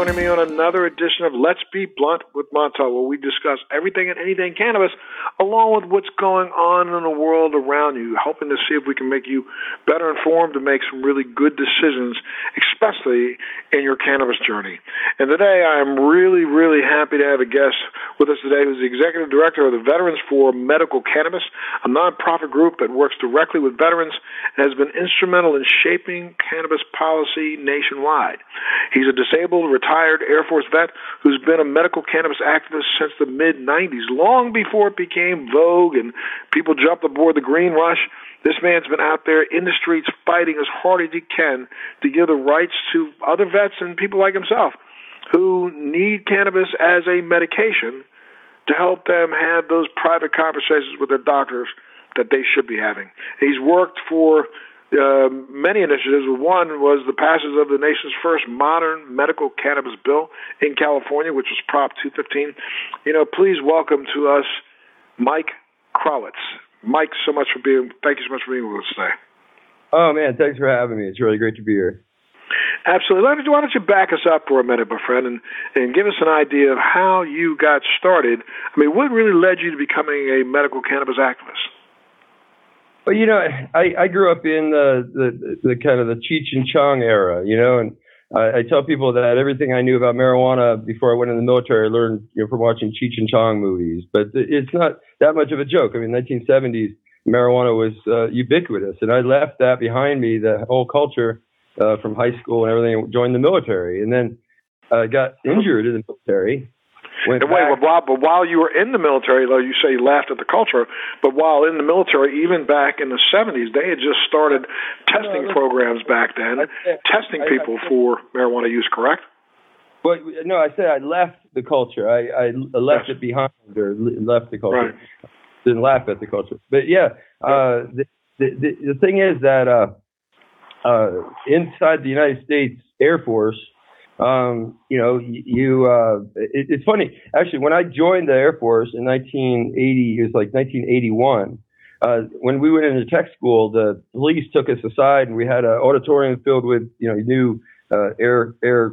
joining me on another edition of Let's Be Blunt with Montel, where we discuss everything and anything cannabis, along with what's going on in the world around you, helping to see if we can make you better informed to make some really good decisions, especially in your cannabis journey. And today I am really, really happy to have a guest with us today who's the executive director of the Veterans for Medical Cannabis, a nonprofit group that works directly with veterans and has been instrumental in shaping cannabis policy nationwide. He's a disabled retired Air Force vet who's been a medical cannabis activist since the mid 90s, long before it became vogue and people jumped aboard the green rush. This man's been out there in the streets fighting as hard as he can to give the rights to other vets and people like himself who need cannabis as a medication to help them have those private conversations with their doctors that they should be having. He's worked for uh, many initiatives. One was the passage of the nation's first modern medical cannabis bill in California, which was Prop 215. You know, please welcome to us Mike Krawitz. Mike, so much for being. Thank you so much for being with us today. Oh man, thanks for having me. It's really great to be here. Absolutely. Why don't you back us up for a minute, my friend, and, and give us an idea of how you got started? I mean, what really led you to becoming a medical cannabis activist? Well, you know, I, I grew up in the, the, the kind of the Cheech and Chong era, you know, and I, I tell people that everything I knew about marijuana before I went in the military, I learned you know, from watching Cheech and Chong movies. But it's not that much of a joke. I mean, 1970s, marijuana was uh, ubiquitous, and I left that behind me, the whole culture uh, from high school and everything, joined the military, and then uh, got injured in the military Went and wait, but while, but while you were in the military, though you say you laughed at the culture, but while in the military, even back in the 70s, they had just started testing no, programs back then, testing people I, I, for marijuana use, correct? But no, I said I left the culture. I, I left yes. it behind or left the culture. Right. Didn't laugh at the culture. But yeah, uh, the, the, the thing is that uh, uh, inside the United States Air Force, um, you know, you, uh, it, it's funny. Actually, when I joined the Air Force in 1980, it was like 1981. Uh, when we went into tech school, the police took us aside and we had an auditorium filled with, you know, new, uh, air, air,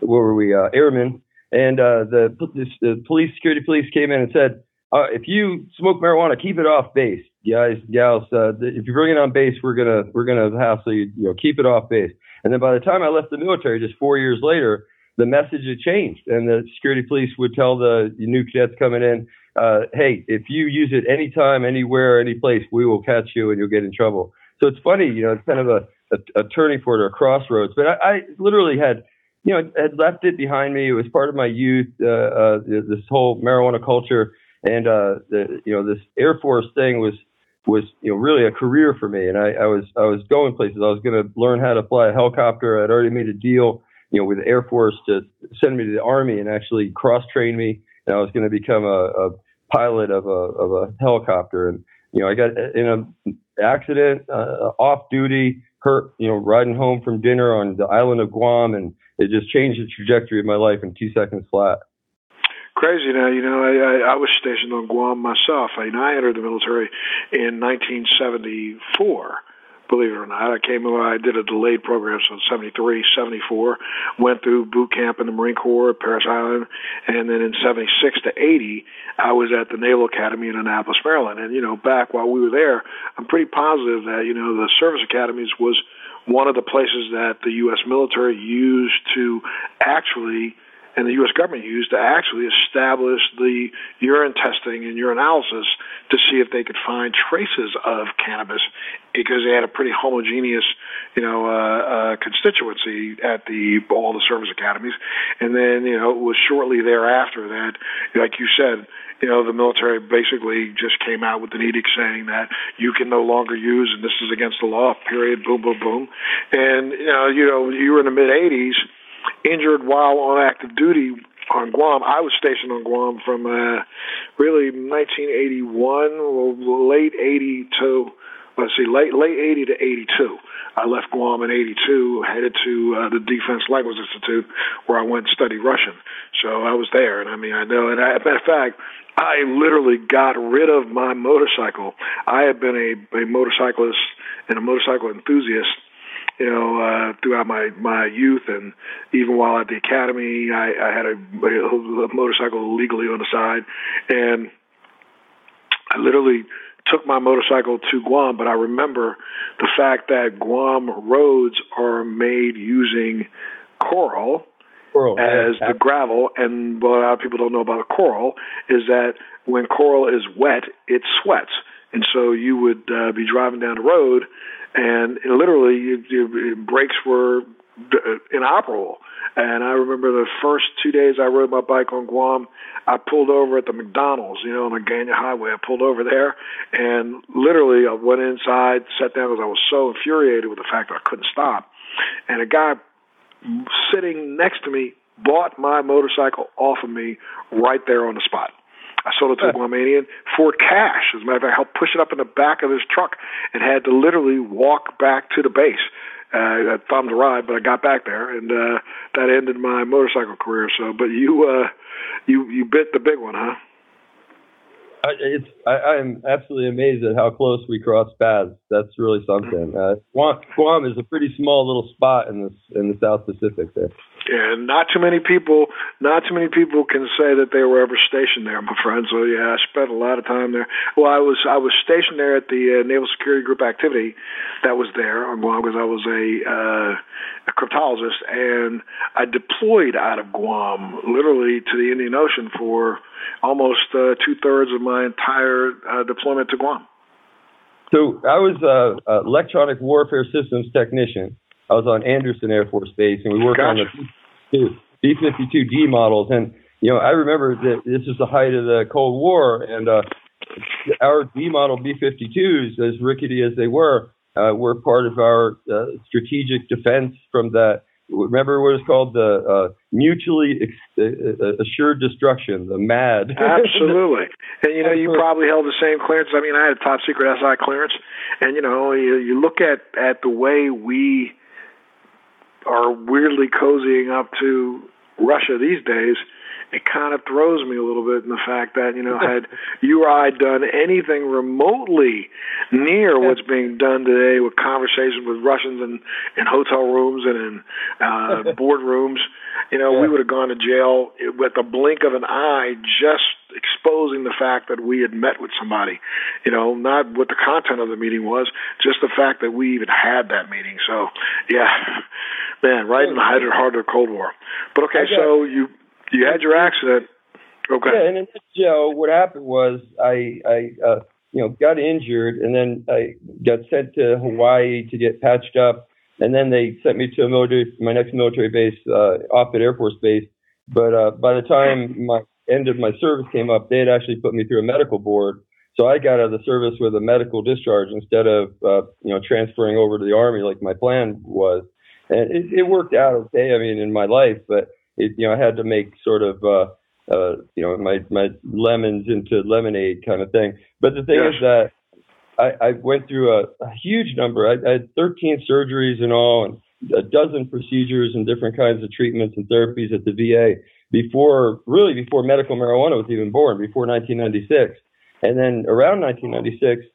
what were we, uh, airmen. And, uh, the, the police, security police came in and said, uh, if you smoke marijuana, keep it off base, guys, gals. Uh, if you bring it on base, we're gonna we're gonna hassle you. You know, keep it off base. And then by the time I left the military, just four years later, the message had changed, and the security police would tell the new cadets coming in, uh, "Hey, if you use it anytime, anywhere, any place, we will catch you and you'll get in trouble." So it's funny, you know, it's kind of a, a, a turning point or a crossroads. But I, I literally had you know, had left it behind me. It was part of my youth, uh, uh, this whole marijuana culture, and uh, the, you know, this Air Force thing was was you know really a career for me, and I, I was I was going places. I was going to learn how to fly a helicopter. I'd already made a deal, you know, with the Air Force to send me to the Army and actually cross train me, and I was going to become a, a pilot of a of a helicopter. And you know, I got in an accident, uh, off duty, hurt, you know, riding home from dinner on the island of Guam, and it just changed the trajectory of my life in two seconds flat crazy now. You know, I, I, I was stationed on Guam myself. I, know, I entered the military in 1974. Believe it or not, I came. Over I did a delayed program, so 73, 74. Went through boot camp in the Marine Corps at Parris Island, and then in 76 to 80, I was at the Naval Academy in Annapolis, Maryland. And you know, back while we were there, I'm pretty positive that you know the service academies was one of the places that the U.S. military used to actually and the U.S. government used to actually establish the urine testing and urinalysis to see if they could find traces of cannabis because they had a pretty homogeneous, you know, uh, uh, constituency at the all the service academies. And then, you know, it was shortly thereafter that, like you said, you know, the military basically just came out with an edict saying that you can no longer use, and this is against the law. Period. Boom, boom, boom. And you know, you know, you were in the mid '80s injured while on active duty on Guam. I was stationed on Guam from uh, really 1981, late 80 to let's see, late late 80 to 82. I left Guam in 82, headed to uh, the Defense Language Institute, where I went to study Russian. So I was there, and I mean, I know. And I, as a matter of fact, I literally got rid of my motorcycle. I had been a, a motorcyclist and a motorcycle enthusiast you know, uh, throughout my my youth, and even while at the academy, I, I had a, a motorcycle legally on the side, and I literally took my motorcycle to Guam. But I remember the fact that Guam roads are made using coral coral as the gravel. And what a lot of people don't know about coral is that when coral is wet, it sweats. And so you would uh, be driving down the road, and literally, you, you, brakes were uh, inoperable. And I remember the first two days I rode my bike on Guam, I pulled over at the McDonald's, you know, on the Ganya Highway. I pulled over there, and literally, I went inside, sat down because I was so infuriated with the fact that I couldn't stop. And a guy sitting next to me bought my motorcycle off of me right there on the spot. I sold it to a Guamanian for cash. As a matter of fact, I helped push it up in the back of his truck and had to literally walk back to the base. Uh, I thumbed a ride, but I got back there, and uh, that ended my motorcycle career. So, but you, uh, you, you bit the big one, huh? I, it's I, I'm absolutely amazed at how close we crossed paths. That's really something. Uh, Guam, Guam is a pretty small little spot in the in the South Pacific. There. Yeah, not too many people, not too many people can say that they were ever stationed there, my friend. So yeah, I spent a lot of time there. Well, I was I was stationed there at the uh, Naval Security Group activity that was there on Guam because I was a uh, a cryptologist, and I deployed out of Guam, literally to the Indian Ocean for almost uh, two thirds of my entire uh, deployment to Guam. So I was a, a electronic warfare systems technician I was on Andersen Air Force Base, and we worked gotcha. on the B-52D models. And you know, I remember that this was the height of the Cold War, and uh, our D model B-52s, as rickety as they were, uh, were part of our uh, strategic defense from that. Remember what it's called the uh, mutually ex- uh, uh, assured destruction, the MAD. Absolutely, and you know you probably held the same clearance. I mean, I had a top secret SI clearance, and you know you, you look at at the way we are weirdly cozying up to Russia these days, it kind of throws me a little bit in the fact that you know had you or I done anything remotely near what's being done today with conversations with Russians in in hotel rooms and in uh, boardrooms, you know, yeah. we would have gone to jail with the blink of an eye, just exposing the fact that we had met with somebody. You know, not what the content of the meeting was, just the fact that we even had that meeting. So, yeah, man, right in the height of heart of the Cold War. But okay, so you you had your accident. Okay. Yeah, and in jail, what happened was I I uh, you know got injured, and then I got sent to Hawaii to get patched up, and then they sent me to a military my next military base, uh, Offutt Air Force Base. But uh, by the time my end of my service came up, they had actually put me through a medical board. So I got out of the service with a medical discharge instead of uh, you know transferring over to the army like my plan was, and it, it worked out okay. I mean, in my life, but it, you know, I had to make sort of, uh, uh, you know, my, my lemons into lemonade kind of thing. But the thing is that I, I went through a, a huge number. I, I had 13 surgeries in all and a dozen procedures and different kinds of treatments and therapies at the VA before, really before medical marijuana was even born, before 1996. And then around 1996,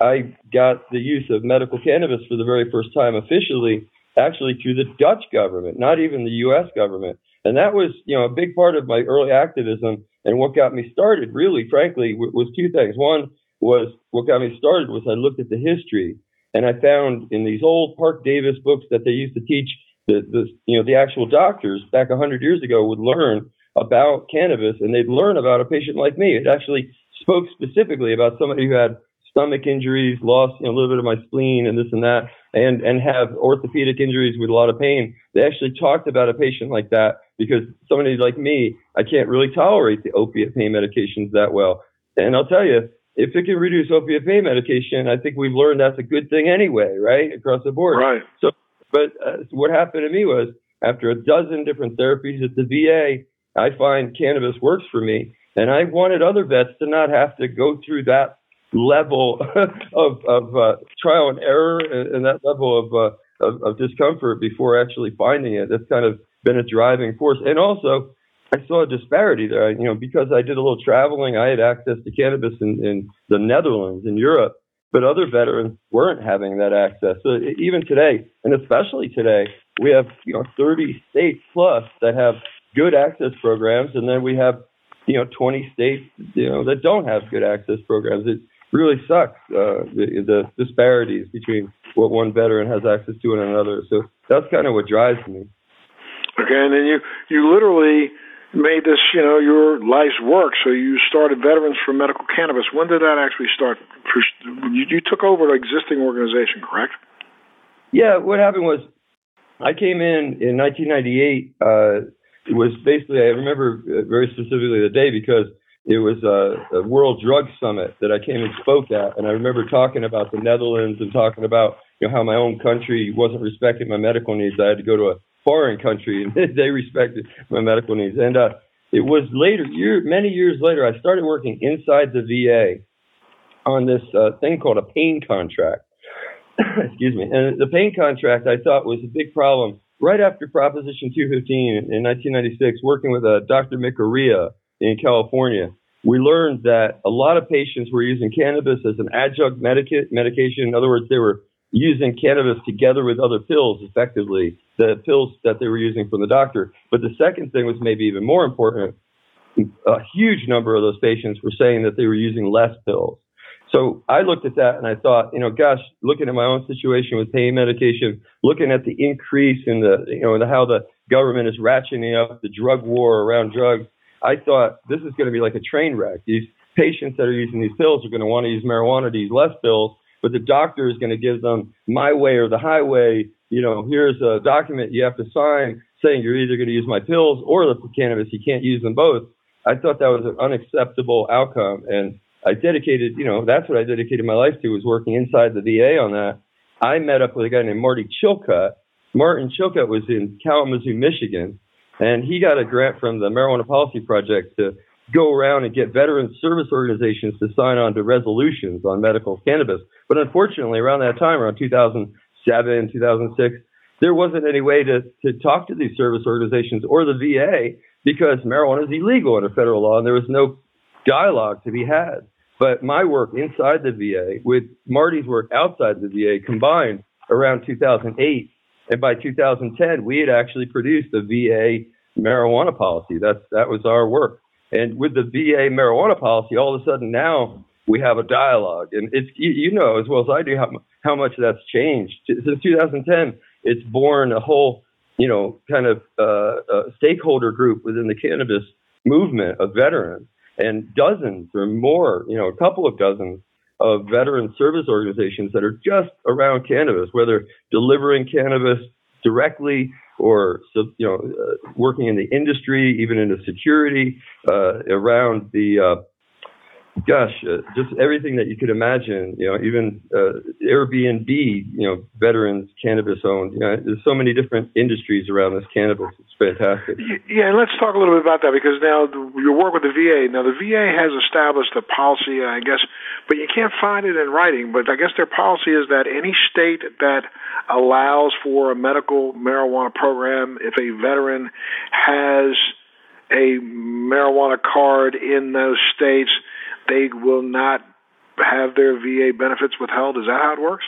I got the use of medical cannabis for the very first time officially, actually through the Dutch government, not even the U.S. government. And that was, you know, a big part of my early activism. And what got me started, really, frankly, was two things. One was what got me started was I looked at the history and I found in these old Parke-Davis books that they used to teach the, the you know, the actual doctors back a hundred years ago would learn about cannabis and they'd learn about a patient like me. It actually spoke specifically about somebody who had stomach injuries, lost you know, a little bit of my spleen and this and that, and, and have orthopedic injuries with a lot of pain. They actually talked about a patient like that because somebody like me, I can't really tolerate the opiate pain medications that well. And I'll tell you, if it can reduce opiate pain medication, I think we've learned that's a good thing anyway, right? Across the board. Right. So, but uh, what happened to me was after a dozen different therapies at the VA, I find cannabis works for me. And I wanted other vets to not have to go through that level of, of uh, trial and error and, and that level of, uh, of, of discomfort before actually finding it. That's kind of been a driving force. And also, I saw a disparity there. You know, because I did a little traveling, I had access to cannabis in, in the Netherlands, in Europe. but other veterans weren't having that access. So even today, and especially today, we have you know 30 states plus that have good access programs, and then we have you know 20 states you know that don't have good access programs. It really sucks uh, the, the disparities between what one veteran has access to and another. So that's kind of what drives me. Okay, and then you you literally made this, you know, your life's work. So you started Veterans for Medical Cannabis. When did that actually start? You, you took over an existing organization, correct? Yeah, what happened was I came in in 1998. Uh, it was basically, I remember very specifically the day because it was a, a, World Drug Summit that I came and spoke at, and I remember talking about the Netherlands and talking about you know how my own country wasn't respecting my medical needs. I had to go to a foreign country, and they respected my medical needs. And uh, it was later, year, many years later, I started working inside the VA on this uh, thing called a pain contract. Excuse me. And the pain contract I thought was a big problem. Right after Proposition 215 in 1996, working with uh, Dr. Mikuriya in California, we learned that a lot of patients were using cannabis as an adjunct medica- medication. In other words, they were using cannabis together with other pills effectively, the pills that they were using from the doctor. But the second thing was maybe even more important. A huge number of those patients were saying that they were using less pills. So I looked at that and I thought, you know, gosh, looking at my own situation with pain medication, looking at the increase in the, you know, the, how the government is ratcheting up the drug war around drugs, I thought this is going to be like a train wreck. These patients that are using these pills are going to want to use marijuana to use less pills but the doctor is going to give them my way or the highway. You know, here's a document you have to sign saying you're either going to use my pills or the cannabis. You can't use them both. I thought that was an unacceptable outcome, and I dedicated, you know, that's what I dedicated my life to was working inside the VA on that. I met up with a guy named Marty Chilcutt. Martin Chilcutt was in Kalamazoo, Michigan, and he got a grant from the Marijuana Policy Project to go around and get veteran service organizations to sign on to resolutions on medical cannabis. But unfortunately, around that time, around 2007, 2006, there wasn't any way to, to talk to these service organizations or the VA because marijuana is illegal under federal law and there was no dialogue to be had. But my work inside the VA with Marty's work outside the VA combined around 2008. And by 2010, we had actually produced a VA marijuana policy. That's, that was our work. And with the VA marijuana policy, all of a sudden now we have a dialogue. And it's you, you know as well as I do how, how much that's changed. Since 2010, it's born a whole, you know, kind of uh, uh, stakeholder group within the cannabis movement of veterans and dozens or more, you know, a couple of dozens of veteran service organizations that are just around cannabis, whether delivering cannabis directly or you know uh, working in the industry, even in the security uh, around the uh, gosh, uh, just everything that you could imagine. You know, even uh, Airbnb, you know, veterans, cannabis owned. You know, there's so many different industries around this cannabis. It's fantastic. Yeah, and let's talk a little bit about that because now your work with the VA. Now the VA has established a policy, I guess, but you can't find it in writing. But I guess their policy is that any state that allows for a medical marijuana program, if a veteran has a marijuana card in those states they will not have their VA benefits withheld. Is that how it works?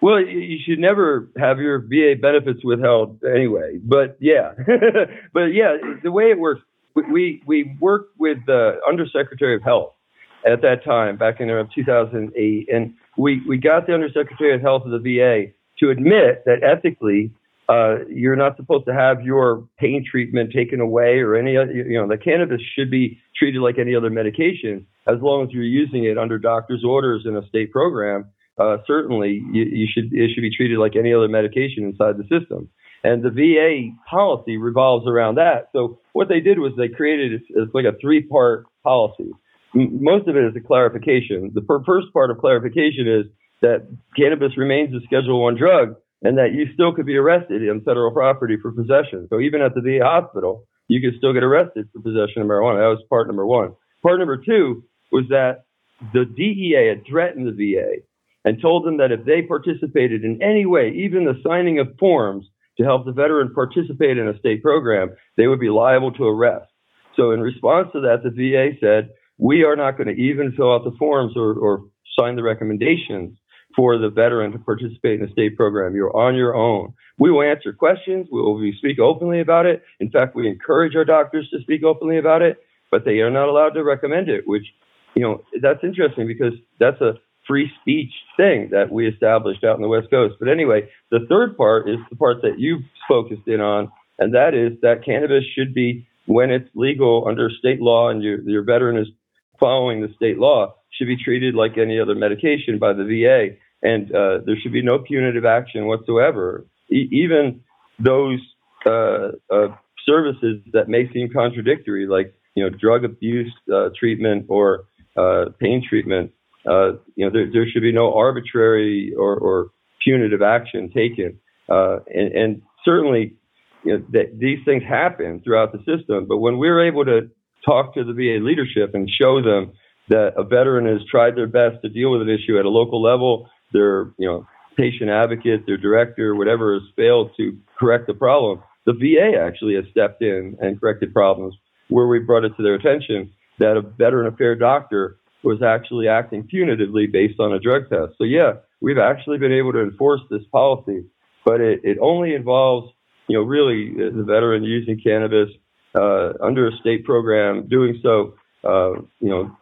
Well, you should never have your VA benefits withheld anyway. But yeah, but yeah, the way it works, we we worked with the Undersecretary of Health at that time back in 2008, and we we got the Undersecretary of Health of the VA to admit that ethically uh, you're not supposed to have your pain treatment taken away or any other, you know, the cannabis should be treated like any other medication as long as you're using it under doctor's orders in a state program. Uh, certainly, you, you, should it should be treated like any other medication inside the system. And the VA policy revolves around that. So what they did was they created it's like a three-part policy. Most of it is a clarification. The per- first part of clarification is that cannabis remains a Schedule One drug, and that you still could be arrested on federal property for possession. So even at the VA hospital, you could still get arrested for possession of marijuana. That was part number one. Part number two was that the DEA had threatened the VA and told them that if they participated in any way, even the signing of forms to help the veteran participate in a state program, they would be liable to arrest. So in response to that, the VA said, we are not going to even fill out the forms or, or sign the recommendations for the veteran to participate in the state program. You're on your own. We will answer questions. We will speak openly about it. In fact, we encourage our doctors to speak openly about it, but they are not allowed to recommend it, which, you know, that's interesting because that's a free speech thing that we established out in the West Coast. But anyway, the third part is the part that you've focused in on, and that is that cannabis should be, when it's legal under state law and your, your veteran is following the state law, should be treated like any other medication by the VA. And uh, there should be no punitive action whatsoever. E- even those uh, uh, services that may seem contradictory, like you know drug abuse uh, treatment or uh, pain treatment, uh, you know, there, there, should be no arbitrary or, or punitive action taken. And, and, certainly, you know, these things happen throughout the system. But when we're able to talk to the VA leadership and show them that a veteran has tried their best to deal with an issue at a local level, their, you know, patient advocate, their director, whatever has failed to correct the problem, the VA actually has stepped in and corrected problems where we brought it to their attention that a veteran affair doctor was actually acting punitively based on a drug test. So yeah, we've actually been able to enforce this policy, but it, it only involves, you know, really the veteran using cannabis uh, under a state program, doing so, uh, you know,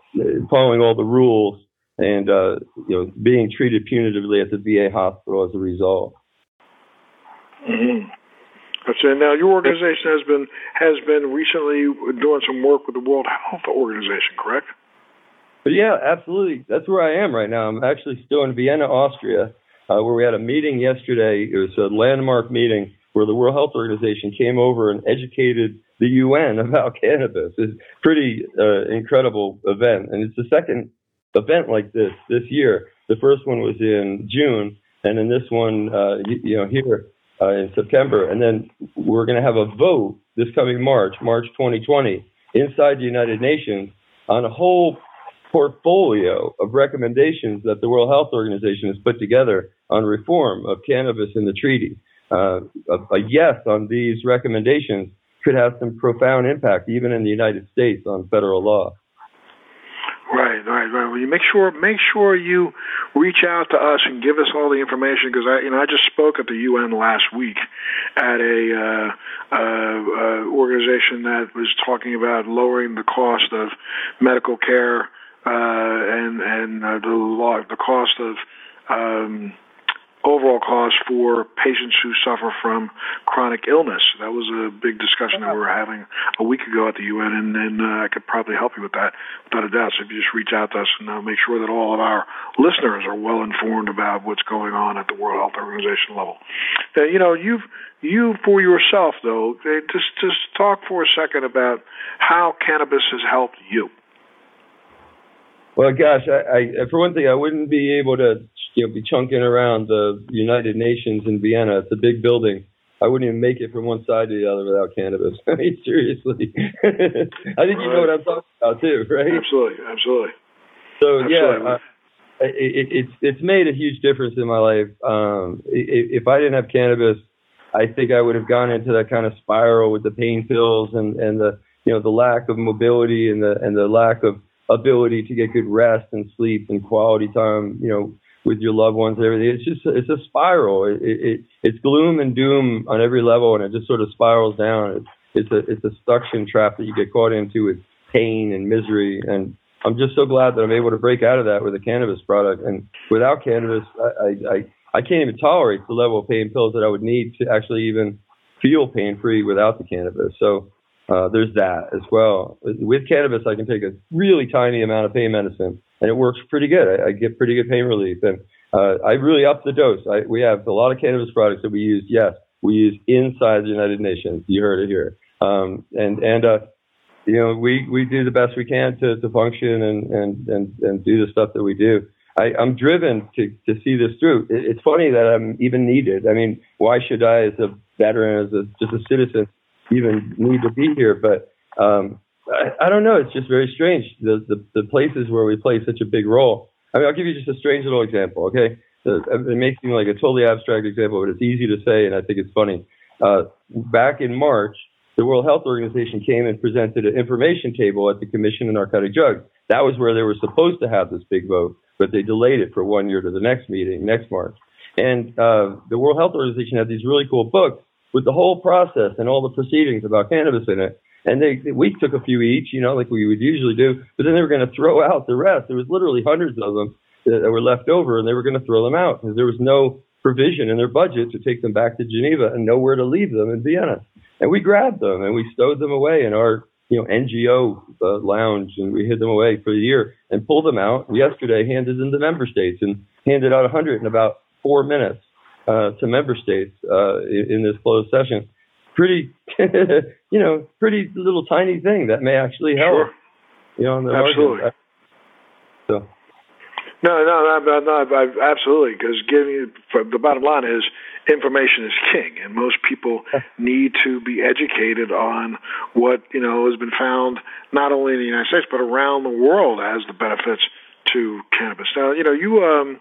following all the rules and uh, you know being treated punitively at the VA hospital as a result. Mm-hmm. So now your organization has been has been recently doing some work with the World Health Organization, correct? But yeah, absolutely. That's where I am right now. I'm actually still in Vienna, Austria, uh, where we had a meeting yesterday. It was a landmark meeting where the World Health Organization came over and educated the UN about cannabis. It's pretty uh, incredible event, and it's the second event like this this year. The first one was in June, and then this one, uh, you, you, know, here uh, in September, and then we're going to have a vote this coming March, March 2020, inside the United Nations on a whole portfolio of recommendations that the World Health Organization has put together on reform of cannabis in the treaty. Uh, a, a, yes on these recommendations could have some profound impact, even in the United States, on federal law. Right, right, right. Well, you make sure make sure you reach out to us and give us all the information because I, you know, I just spoke at the UN last week at a uh, uh, uh, organization that was talking about lowering the cost of medical care uh, and and uh, the law, the cost of um, overall cost for patients who suffer from chronic illness. That was a big discussion that we were having a week ago at the UN, and, and uh, I could probably help you with that without a doubt. So if you just reach out to us and uh, make sure that all of our listeners are well informed about what's going on at the World Health Organization level. Now, you know, you've you for yourself though, just just talk for a second about how cannabis has helped you. Well, gosh, I, I, for one thing, I wouldn't be able to you know, be chunking around the United Nations in Vienna. It's a big building. I wouldn't even make it from one side to the other without cannabis. I mean, seriously. I think you know what I'm talking about too, right? Absolutely, absolutely. So absolutely. yeah, uh, it, it's it's made a huge difference in my life. Um, if I didn't have cannabis, I think I would have gone into that kind of spiral with the pain pills and and the you know the lack of mobility and the and the lack of ability to get good rest and sleep and quality time, you know, with your loved ones and everything. It's just it's a spiral. It, it it's gloom and doom on every level, and it just sort of spirals down. It's it's a it's a suction trap that you get caught into with pain and misery. And I'm just so glad that I'm able to break out of that with a cannabis product. And without cannabis, I I I can't even tolerate the level of pain pills that I would need to actually even feel pain free without the cannabis. So uh, there's that as well. With cannabis, I can take a really tiny amount of pain medicine, and it works pretty good. I, I get pretty good pain relief, and uh, I really up the dose. I, we have a lot of cannabis products that we use. Yes, we use inside the United Nations. You heard it here. Um, and and uh, you know, we we do the best we can to to function and and and and do the stuff that we do. I, I'm driven to to see this through. It, it's funny that I'm even needed. I mean, why should I, as a veteran, as a just a citizen? Even need to be here. But um, I, I don't know. It's just very strange. The, the, the places where we play such a big role. I mean, I'll give you just a strange little example. Okay, it makes me like a totally abstract example, but it's easy to say, and I think it's funny. Uh, back in March, the World Health Organization came and presented an information table at the Commission on Narcotic Drugs. That was where they were supposed to have this big vote. but they delayed it for one year to the next meeting, next March. And uh, the World Health Organization had these really cool books with the whole process and all the proceedings about cannabis in it. And they, we took a few each, you know, like we would usually do, but then they were going to throw out the rest. There was literally hundreds of them that were left over, and they were going to throw them out because there was no provision in their budget to take them back to Geneva and nowhere to leave them in Vienna. And we grabbed them and we stowed them away in our you know NGO uh, lounge and we hid them away for a year and pulled them out. Yesterday, handed them to member states and handed out a 100 in about four minutes uh, to member states uh, in, in this closed session. Pretty, you know, pretty little tiny thing that may actually help. Sure. You know, absolutely. Margin. So. No, no, no, no, no absolutely. Because giving the bottom line is information is king, and most people need to be educated on what you know has been found not only in the United States but around the world as the benefits to cannabis. Now, you know, you um,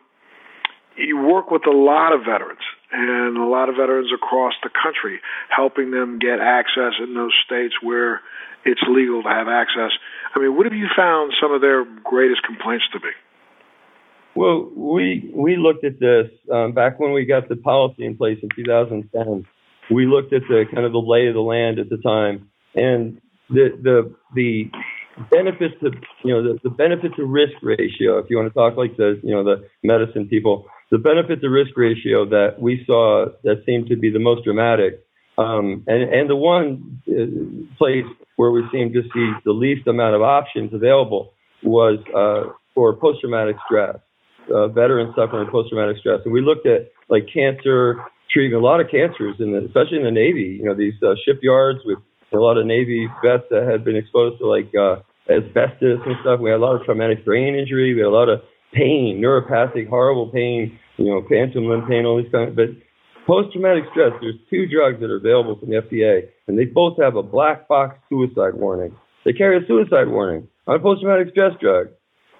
you work with a lot of veterans and a lot of veterans across the country, helping them get access in those states where it's legal to have access. I mean, what have you found some of their greatest complaints to be? Well, we we looked at this um, back when we got the policy in place in 2010. We looked at the kind of the lay of the land at the time, and the the the benefit to you know the, the benefit to risk ratio. If you want to talk like the you know the medicine people, the benefit to risk ratio that we saw that seemed to be the most dramatic, um, and and the one uh, place where we seemed to see the least amount of options available was uh, for post traumatic stress uh, veterans suffering post traumatic stress. And we looked at like cancer treatment, a lot of cancers, in the, especially in the Navy. You know, these uh, shipyards with a lot of Navy vets that had been exposed to like uh, asbestos and stuff. We had a lot of traumatic brain injury. We had a lot of pain, neuropathic, horrible pain. You know, phantom limb pain, all these kind of. But post traumatic stress, there's two drugs that are available from the FDA, and they both have a black box suicide warning. They carry a suicide warning on a post traumatic stress drug.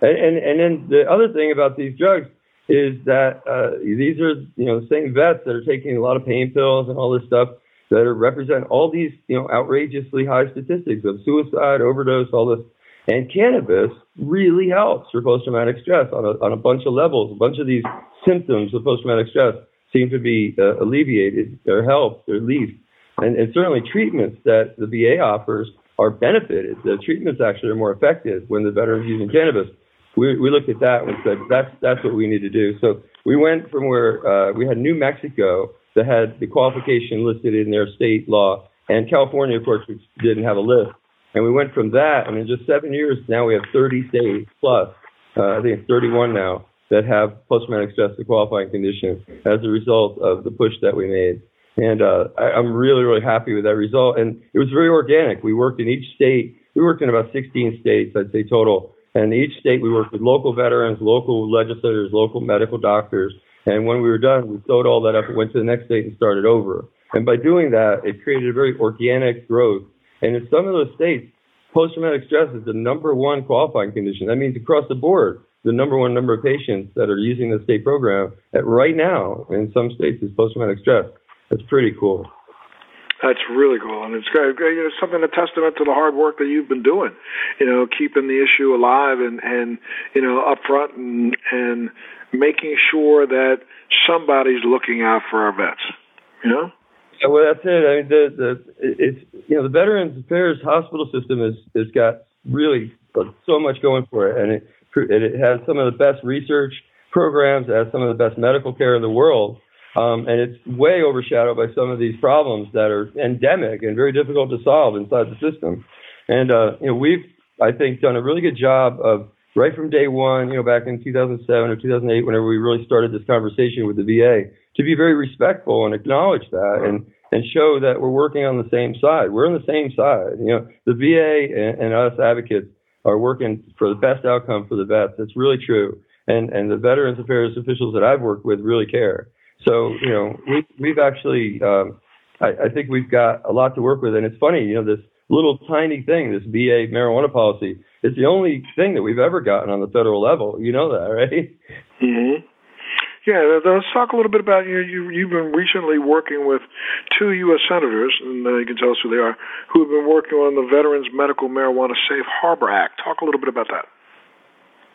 And, and, and then the other thing about these drugs is that uh, these are you know the same vets that are taking a lot of pain pills and all this stuff that are, represent all these you know outrageously high statistics of suicide, overdose, all this. And cannabis really helps for post-traumatic stress on a, on a bunch of levels. A bunch of these symptoms of post-traumatic stress seem to be uh, alleviated or helped or least. And, and certainly treatments that the VA offers are benefited. The treatments actually are more effective when the veteran's using cannabis we, we looked at that and said that's that's what we need to do. So we went from where uh, we had New Mexico that had the qualification listed in their state law, and California, of course, didn't have a list. And we went from that, and in just seven years, now we have 30 states plus. Uh, I think it's 31 now that have post-traumatic stress a qualifying condition as a result of the push that we made. And uh, I, I'm really, really happy with that result. And it was very organic. We worked in each state. We worked in about 16 states, I'd say total and each state, we worked with local veterans, local legislators, local medical doctors. And when we were done, we sewed all that up and went to the next state and started over. And by doing that, it created a very organic growth. And in some of those states, post-traumatic stress is the number one qualifying condition. That means across the board, the number one number of patients that are using the state program at right now in some states is post-traumatic stress. That's pretty cool. That's really cool, and it's uh, it's something a testament to the hard work that you've been doing. You know, keeping the issue alive and and you know up front and and making sure that somebody's looking out for our vets. You know. Yeah, well, that's it. I mean, the the it's you know the Veterans Affairs hospital system has has got really uh, so much going for it, and it it has some of the best research programs, it has some of the best medical care in the world um, and it's way overshadowed by some of these problems that are endemic and very difficult to solve inside the system. And uh, you know, we've I think done a really good job of right from day one, you know, back in 2007 or 2008, whenever we really started this conversation with the VA, to be very respectful and acknowledge that and and show that we're working on the same side. We're on the same side. You know, the VA and, and us advocates are working for the best outcome for the vets. That's really true. And and the Veterans Affairs officials that I've worked with really care. So, you know, we, we've actually, um, I, I think we've got a lot to work with. And it's funny, you know, this little tiny thing, this VA marijuana policy, it's the only thing that we've ever gotten on the federal level. You know that, right? Mm-hmm. Yeah, let's talk a little bit about you. you you've been recently working with two U.S. senators, and uh, you can tell us who they are, who have been working on the Veterans Medical Marijuana Safe Harbor Act. Talk a little bit about that.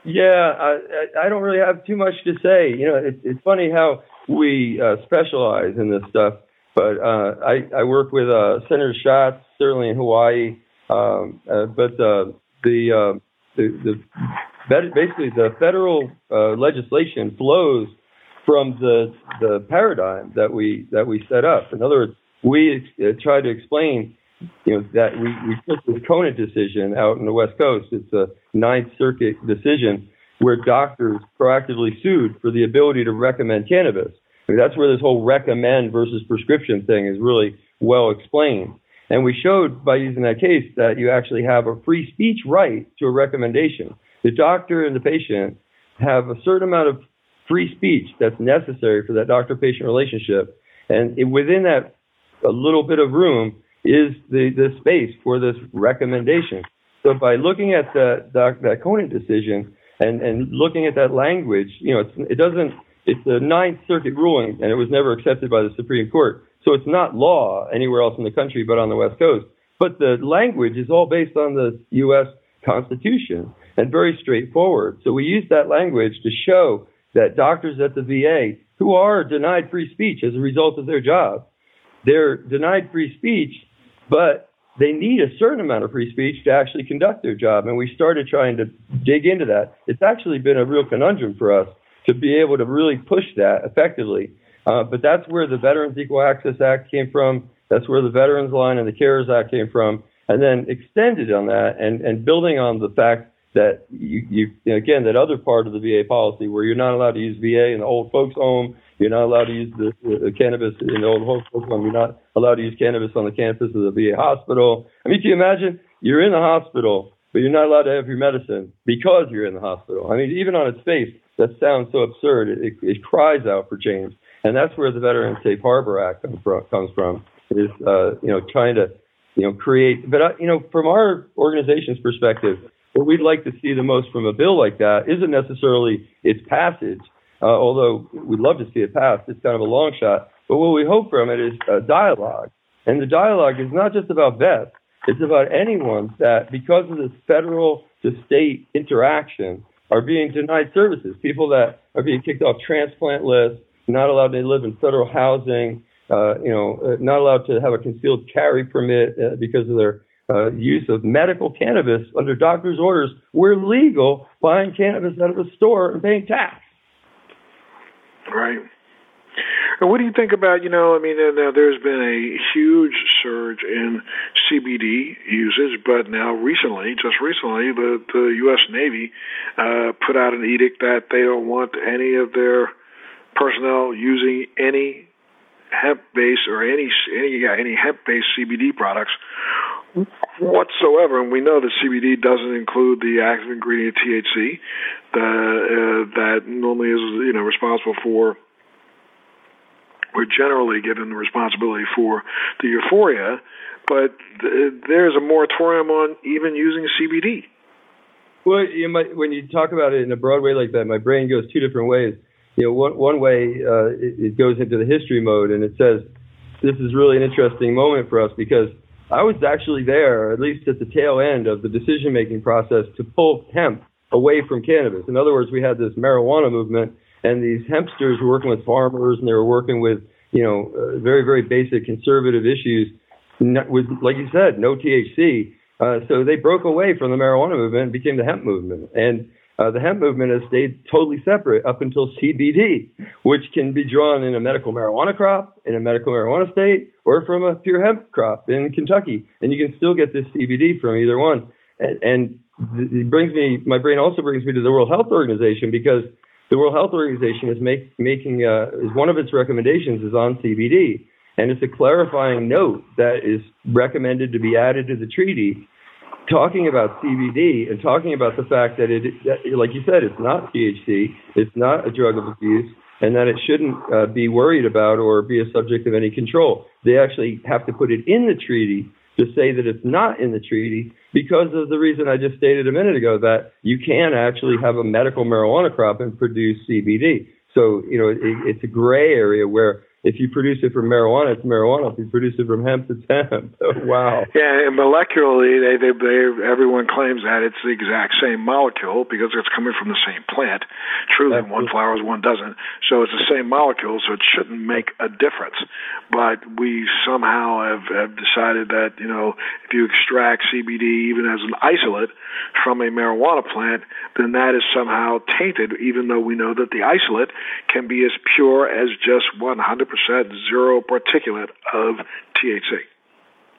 Yeah, I, I don't really have too much to say. You know, it's it's funny how we uh, specialize in this stuff. But uh, I, I work with uh, Senator Schatz, certainly in Hawaii. Um, uh, but uh, the, the, the basically the federal legislation flows from the the paradigm that we that we set up. In other words, we uh, try to explain, you know, that we we took this Conant decision out in the West Coast. It's a Ninth Circuit decision where doctors proactively sued for the ability to recommend cannabis. I mean, that's where this whole recommend versus prescription thing is really well explained. And we showed by using that case that you actually have a free speech right to a recommendation. The doctor and the patient have a certain amount of free speech that's necessary for that doctor patient relationship. And it, within that a little bit of room is the, the space for this recommendation. So by looking at the, the, that Conant decision and, and looking at that language, you know, it doesn't it's a Ninth Circuit ruling, and it was never accepted by the Supreme Court. So it's not law anywhere else in the country but on the West Coast. But the language is all based on the U.S. Constitution and very straightforward. So we use that language to show that doctors at the VA who are denied free speech as a result of their job, they're denied free speech, but they need a certain amount of free speech to actually conduct their job. And we started trying to dig into that. It's actually been a real conundrum for us to be able to really push that effectively. Uh, but that's where the Veterans Equal Access Act came from. That's where the Veterans Line and the CARES Act came from. And then extended on that and, and building on the fact that you, you, again, that other part of the VA policy where you're not allowed to use VA in the old folks home. You're not allowed to use the, the cannabis in the old folks home. You're not allowed to use cannabis on the campus of the VA hospital. I mean, can you imagine? You're in the hospital, but you're not allowed to have your medicine because you're in the hospital. I mean, even on its face, that sounds so absurd. It, it, it, cries out for change, and that's where the Veterans Safe Harbor Act comes from. Comes from is uh, you know trying to you know create, but uh, you know from our organization's perspective, what we'd like to see the most from a bill like that isn't necessarily its passage, uh, although we'd love to see it passed. It's kind of a long shot, but what we hope from it is a dialogue, and the dialogue is not just about vets. It's about anyone that, because of this federal to state interaction, are being denied services. People that are being kicked off transplant lists, not allowed to live in federal housing, uh, you know, uh, not allowed to have a concealed carry permit uh, because of their uh, use of medical cannabis under doctor's orders. We're legal buying cannabis out of a store and paying tax. Right. And what do you think about, you know, I mean, now there's been a huge surge in CBD usage, but now recently, just recently, the, the U.S. Navy uh, put out an edict that they don't want any of their personnel using any hemp-based or any any yeah, any hemp-based CBD products whatsoever. And we know that CBD doesn't include the active ingredient THC that uh, that normally is you know responsible for we're generally given the responsibility for the euphoria, but th- there's a moratorium on even using CBD. Well, you might, when you talk about it in a broad way like that, my brain goes two different ways. You know, one, one way uh, it, it goes into the history mode, and it says this is really an interesting moment for us because I was actually there, at least at the tail end of the decision making process, to pull hemp away from cannabis. In other words, we had this marijuana movement and these hempsters were working with farmers and they were working with you know uh, very very basic conservative issues with like you said no THC. Uh, so they broke away from the marijuana movement and became the hemp movement. And uh, the hemp movement has stayed totally separate up until CBD, which can be drawn in a medical marijuana crop, in a medical marijuana state, or from a pure hemp crop in Kentucky. And you can still get this CBD from either one. And, and it brings me, my brain also brings me to the World Health Organization because the World Health Organization is make, making uh, is one of its recommendations is on CBD, and it's a clarifying note that is recommended to be added to the treaty, talking about CBD and talking about the fact that it, like you said, it's not THC, it's not a drug of abuse, and that it shouldn't uh, be worried about or be a subject of any control. They actually have to put it in the treaty to say that it's not in the treaty because of the reason I just stated a minute ago that you can actually have a medical marijuana crop and produce CBD. So, you know, it, it's a gray area where if you produce it from marijuana, it's marijuana. If you produce it from hemp, it's hemp. wow. Yeah, and molecularly, they, they, they, everyone claims that it's the exact same molecule because it's coming from the same plant. Truly, Absolutely. one flowers, one doesn't. So it's the same molecule, so it shouldn't make a difference. But we somehow have, have decided that, you know, if you extract CBD even as an isolate from a marijuana plant, then that is somehow tainted, even though we know that the isolate can be as pure as just 100% zero particulate of THC.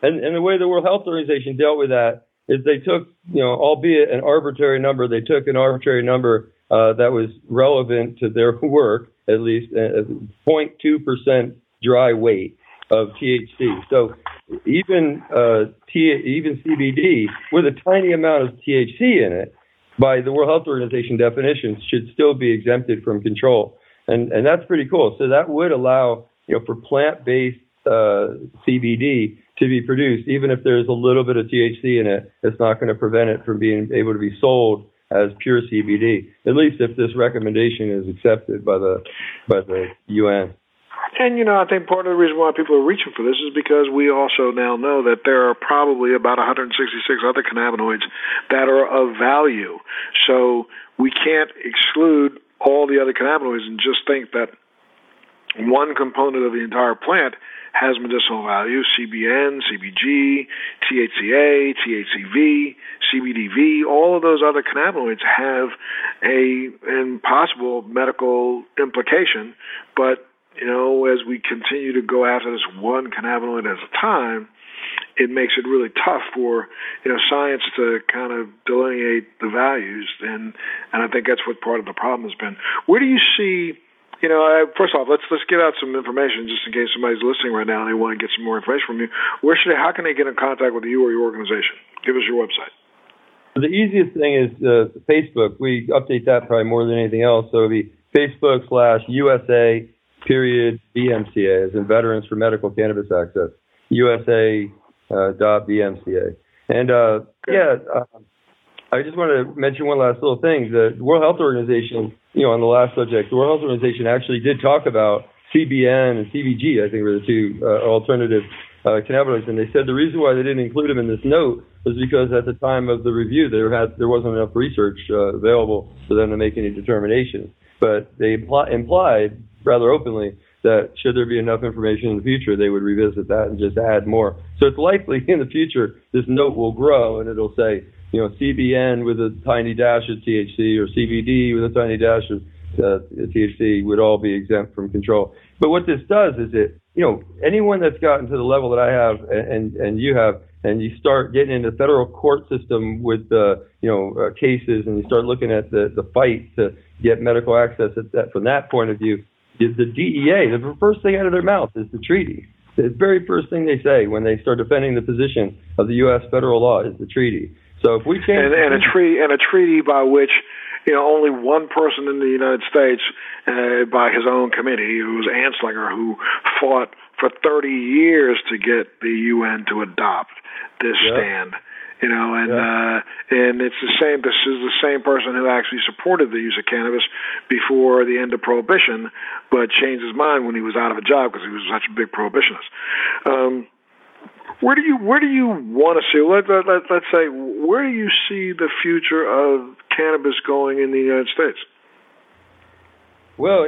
And, and the way the World Health Organization dealt with that is they took, you know, albeit an arbitrary number, they took an arbitrary number uh, that was relevant to their work, at least uh, 0.2% dry weight of THC. So even uh, T, even CBD with a tiny amount of THC in it, by the World Health Organization definitions, should still be exempted from control, and and that's pretty cool. So that would allow you know for plant-based uh, CBD to be produced, even if there's a little bit of THC in it, it's not going to prevent it from being able to be sold as pure CBD. At least if this recommendation is accepted by the by the UN. And you know, I think part of the reason why people are reaching for this is because we also now know that there are probably about 166 other cannabinoids that are of value. So we can't exclude all the other cannabinoids and just think that one component of the entire plant has medicinal value CBN, CBG, THCA, THCV, CBDV, all of those other cannabinoids have a impossible medical implication, but you know, as we continue to go after this one cannabinoid at a time, it makes it really tough for you know science to kind of delineate the values, and and I think that's what part of the problem has been. Where do you see? You know, uh, first off, let's let's get out some information just in case somebody's listening right now and they want to get some more information from you. Where should they? How can they get in contact with you or your organization? Give us your website. The easiest thing is uh, Facebook. We update that probably more than anything else. So it'd be Facebook slash USA period VMCA, as in Veterans for Medical Cannabis Access, USA uh, dot VMCA. And uh, yeah, uh, I just want to mention one last little thing. The World Health Organization, you know, on the last subject, the World Health Organization actually did talk about CBN and CBG. I think were the two uh, alternative uh, cannabinoids, and they said the reason why they didn't include them in this note was because at the time of the review there had there wasn't enough research uh, available for them to make any determinations. But they impl- implied rather openly that should there be enough information in the future, they would revisit that and just add more. So it's likely in the future this note will grow and it'll say, you know, CBN with a tiny dash of THC or CBD with a tiny dash of uh, THC would all be exempt from control. But what this does is it, you know, anyone that's gotten to the level that I have and and you have, and you start getting into the federal court system with the, you know, uh, cases, and you start looking at the the fight to get medical access at that, from that point of view is the DEA. The first thing out of their mouth is the treaty. The very first thing they say when they start defending the position of the U.S. federal law is the treaty. So if we change and, and a treaty and a treaty by which you know only one person in the United States, uh, by his own committee, who was Anslinger, who fought for 30 years to get the UN to adopt this stand you know, and yeah. uh, and it's the same. This is the same person who actually supported the use of cannabis before the end of prohibition, but changed his mind when he was out of a job because he was such a big prohibitionist. Um, where do you where do you want to see? Let, let, let, let's say where do you see the future of cannabis going in the United States? Well,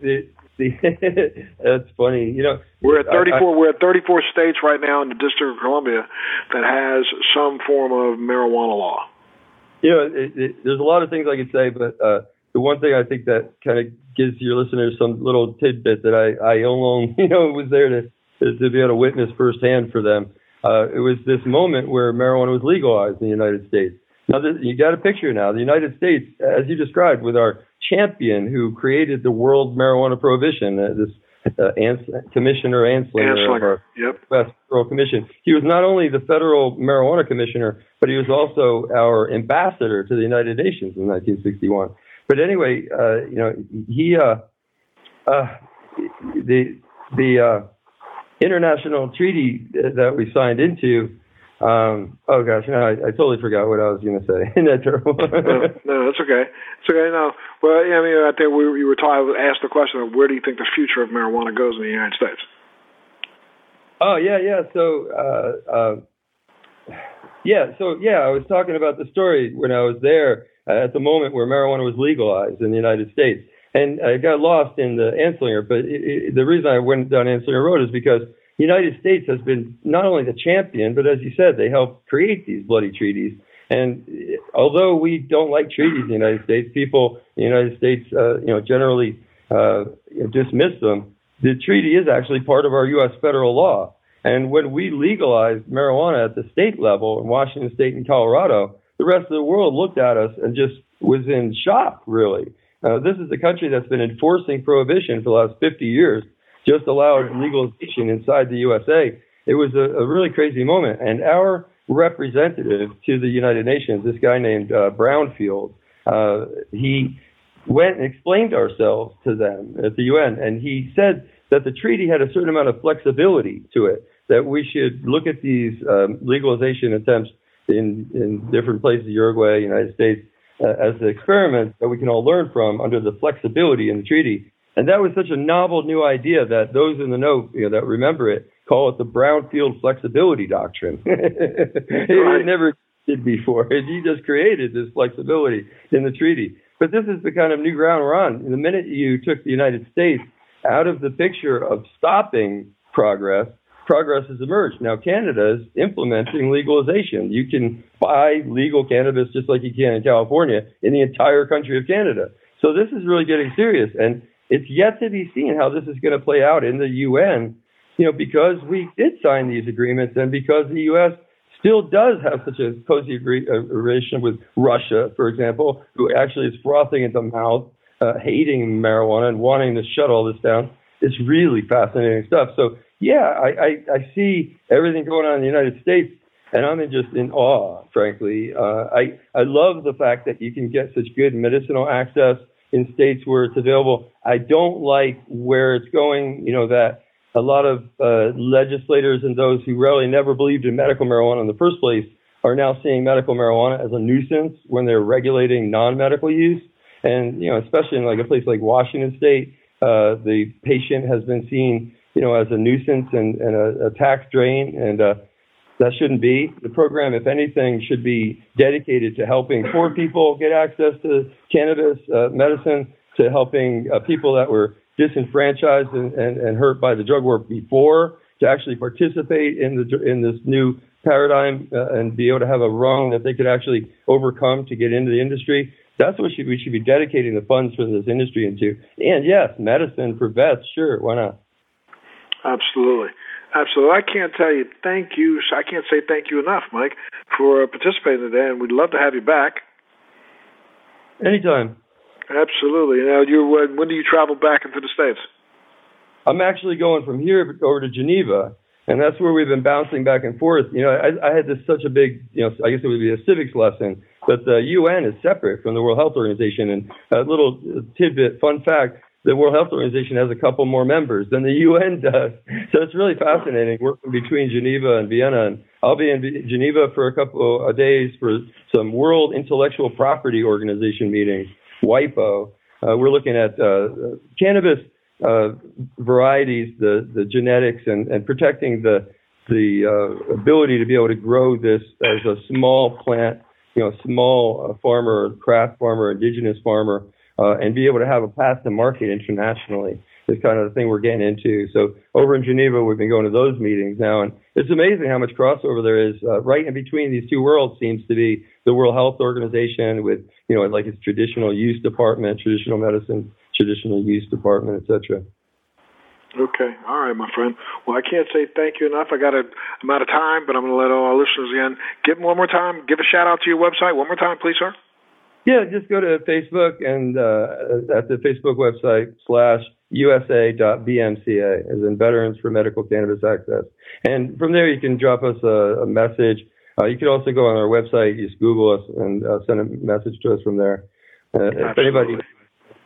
it, that's funny. You know, we're at 34. I, I, we're at 34 states right now in the District of Columbia that has some form of marijuana law. You know, it, it, there's a lot of things I could say, but uh, the one thing I think that kind of gives your listeners some little tidbit that I, I alone, you know, was there to to be able to witness firsthand for them. Uh, it was this moment where marijuana was legalized in the United States. Now, this, you got a picture now. The United States, as you described, with our champion who created the world marijuana prohibition, uh, this uh, Ans- Commissioner Anslinger, Anslinger. of yep. West Federal Commission. He was not only the federal marijuana commissioner, but he was also our ambassador to the United Nations in 1961. But anyway, uh, you know, he uh, uh, the the uh, international treaty that we signed into Um, oh gosh, no, I, I totally forgot what I was going to say. Isn't that terrible? no, no, that's okay. It's okay. No, well, yeah, I mean, I think we you were talking, asked the question of where do you think the future of marijuana goes in the United States? Oh yeah, yeah. So, uh, uh, yeah, so yeah, I was talking about the story when I was there at the moment where marijuana was legalized in the United States, and I got lost in the Anslinger. But it, it, the reason I went down Anslinger Road is because the United States has been not only the champion, but as you said, they helped create these bloody treaties. And although we don't like treaties in the United States, people in the United States, uh, you know, generally uh, dismiss them. The treaty is actually part of our U.S. federal law. And when we legalized marijuana at the state level in Washington State and Colorado, the rest of the world looked at us and just was in shock, really. Uh, this is a country that's been enforcing prohibition for the last 50 years just allowed legalization inside the USA. It was a, a really crazy moment. And our representative to the United Nations, this guy named uh, Brownfield, uh, he went and explained ourselves to them at the UN, and he said that the treaty had a certain amount of flexibility to it, that we should look at these um, legalization attempts in, in different places, Uruguay, United States, uh, as experiment that we can all learn from under the flexibility in the treaty. And that was such a novel new idea that those in the know, you know that remember it call it the Brownfield flexibility doctrine. it never did before. He just created this flexibility in the treaty. But this is the kind of new ground we're on. The minute you took the United States out of the picture of stopping progress, progress has emerged. Now Canada is implementing legalization. You can buy legal cannabis just like you can in California in the entire country of Canada. So this is really getting serious. And it's yet to be seen how this is going to play out in the UN, you know, because we did sign these agreements and because the U.S. still does have such a cozy agree- uh, relation with Russia, for example, who actually is frothing at the mouth, uh, hating marijuana and wanting to shut all this down. It's really fascinating stuff. So, yeah, I, I, I see everything going on in the United States and I'm just in awe, frankly. Uh, I I love the fact that you can get such good medicinal access in states where it's available. I don't like where it's going, you know, that a lot of uh, legislators and those who really never believed in medical marijuana in the first place are now seeing medical marijuana as a nuisance when they're regulating non-medical use. And, you know, especially in like a place like Washington state, uh, the patient has been seen, you know, as a nuisance and, and a, a tax drain. And, uh, that shouldn't be. The program, if anything, should be dedicated to helping poor people get access to cannabis uh, medicine, to helping uh, people that were disenfranchised and, and, and, hurt by the drug war before to actually participate in the in this new paradigm uh, and be able to have a rung that they could actually overcome to get into the industry. That's what should, we should be dedicating the funds for this industry into. And yes, medicine for vets, sure, why not? Absolutely. Absolutely. I can't tell you thank you. I can't say thank you enough, Mike, for participating today, and we'd love to have you back. Anytime. Absolutely. Now, you when do you travel back into the states? I'm actually going from here over to Geneva, and that's where we've been bouncing back and forth. You know, I, I had this such a big, you know, I guess it would be a civics lesson, but the UN is separate from the World Health Organization. And a little tidbit, fun fact: the World Health Organization has a couple more members than the UN does. So it's really fascinating working between Geneva and Vienna. And I'll be in Geneva for a couple of days for some World Intellectual Property Organization meetings, WIPO. Uh, we're looking at uh, cannabis uh, varieties, the, the genetics, and, and protecting the the uh, ability to be able to grow this as a small plant, you know, small uh, farmer, craft farmer, indigenous farmer uh, and be able to have a path to market internationally is kind of the thing we're getting into. So over in Geneva, we've been going to those meetings now, and it's amazing how much crossover there is. Uh, right in between these two worlds seems to be the World Health Organization with, you know, like its traditional use department, traditional medicine, traditional use department, etc. Okay. All right, my friend. Well, I can't say thank you enough. I got a, I'm out of time, but I'm going to let all our listeners in. Give them one more time. Give a shout out to your website one more time, please, sir. Yeah, just go to Facebook and uh, at the Facebook website slash usa.vmca, as in Veterans for Medical Cannabis Access. And from there, you can drop us a, a message. Uh, you can also go on our website, just Google us and uh, send a message to us from there. Uh, if anybody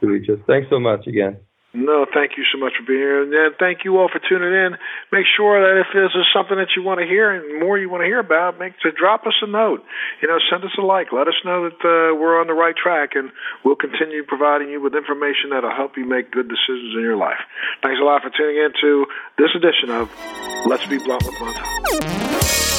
to reach us, thanks so much again. No, thank you so much for being here. And then thank you all for tuning in. Make sure that if this is something that you want to hear and more you want to hear about, make to drop us a note. You know, send us a like. Let us know that uh, we're on the right track, and we'll continue providing you with information that'll help you make good decisions in your life. Thanks a lot for tuning in to this edition of Let's Be Blunt with Montel.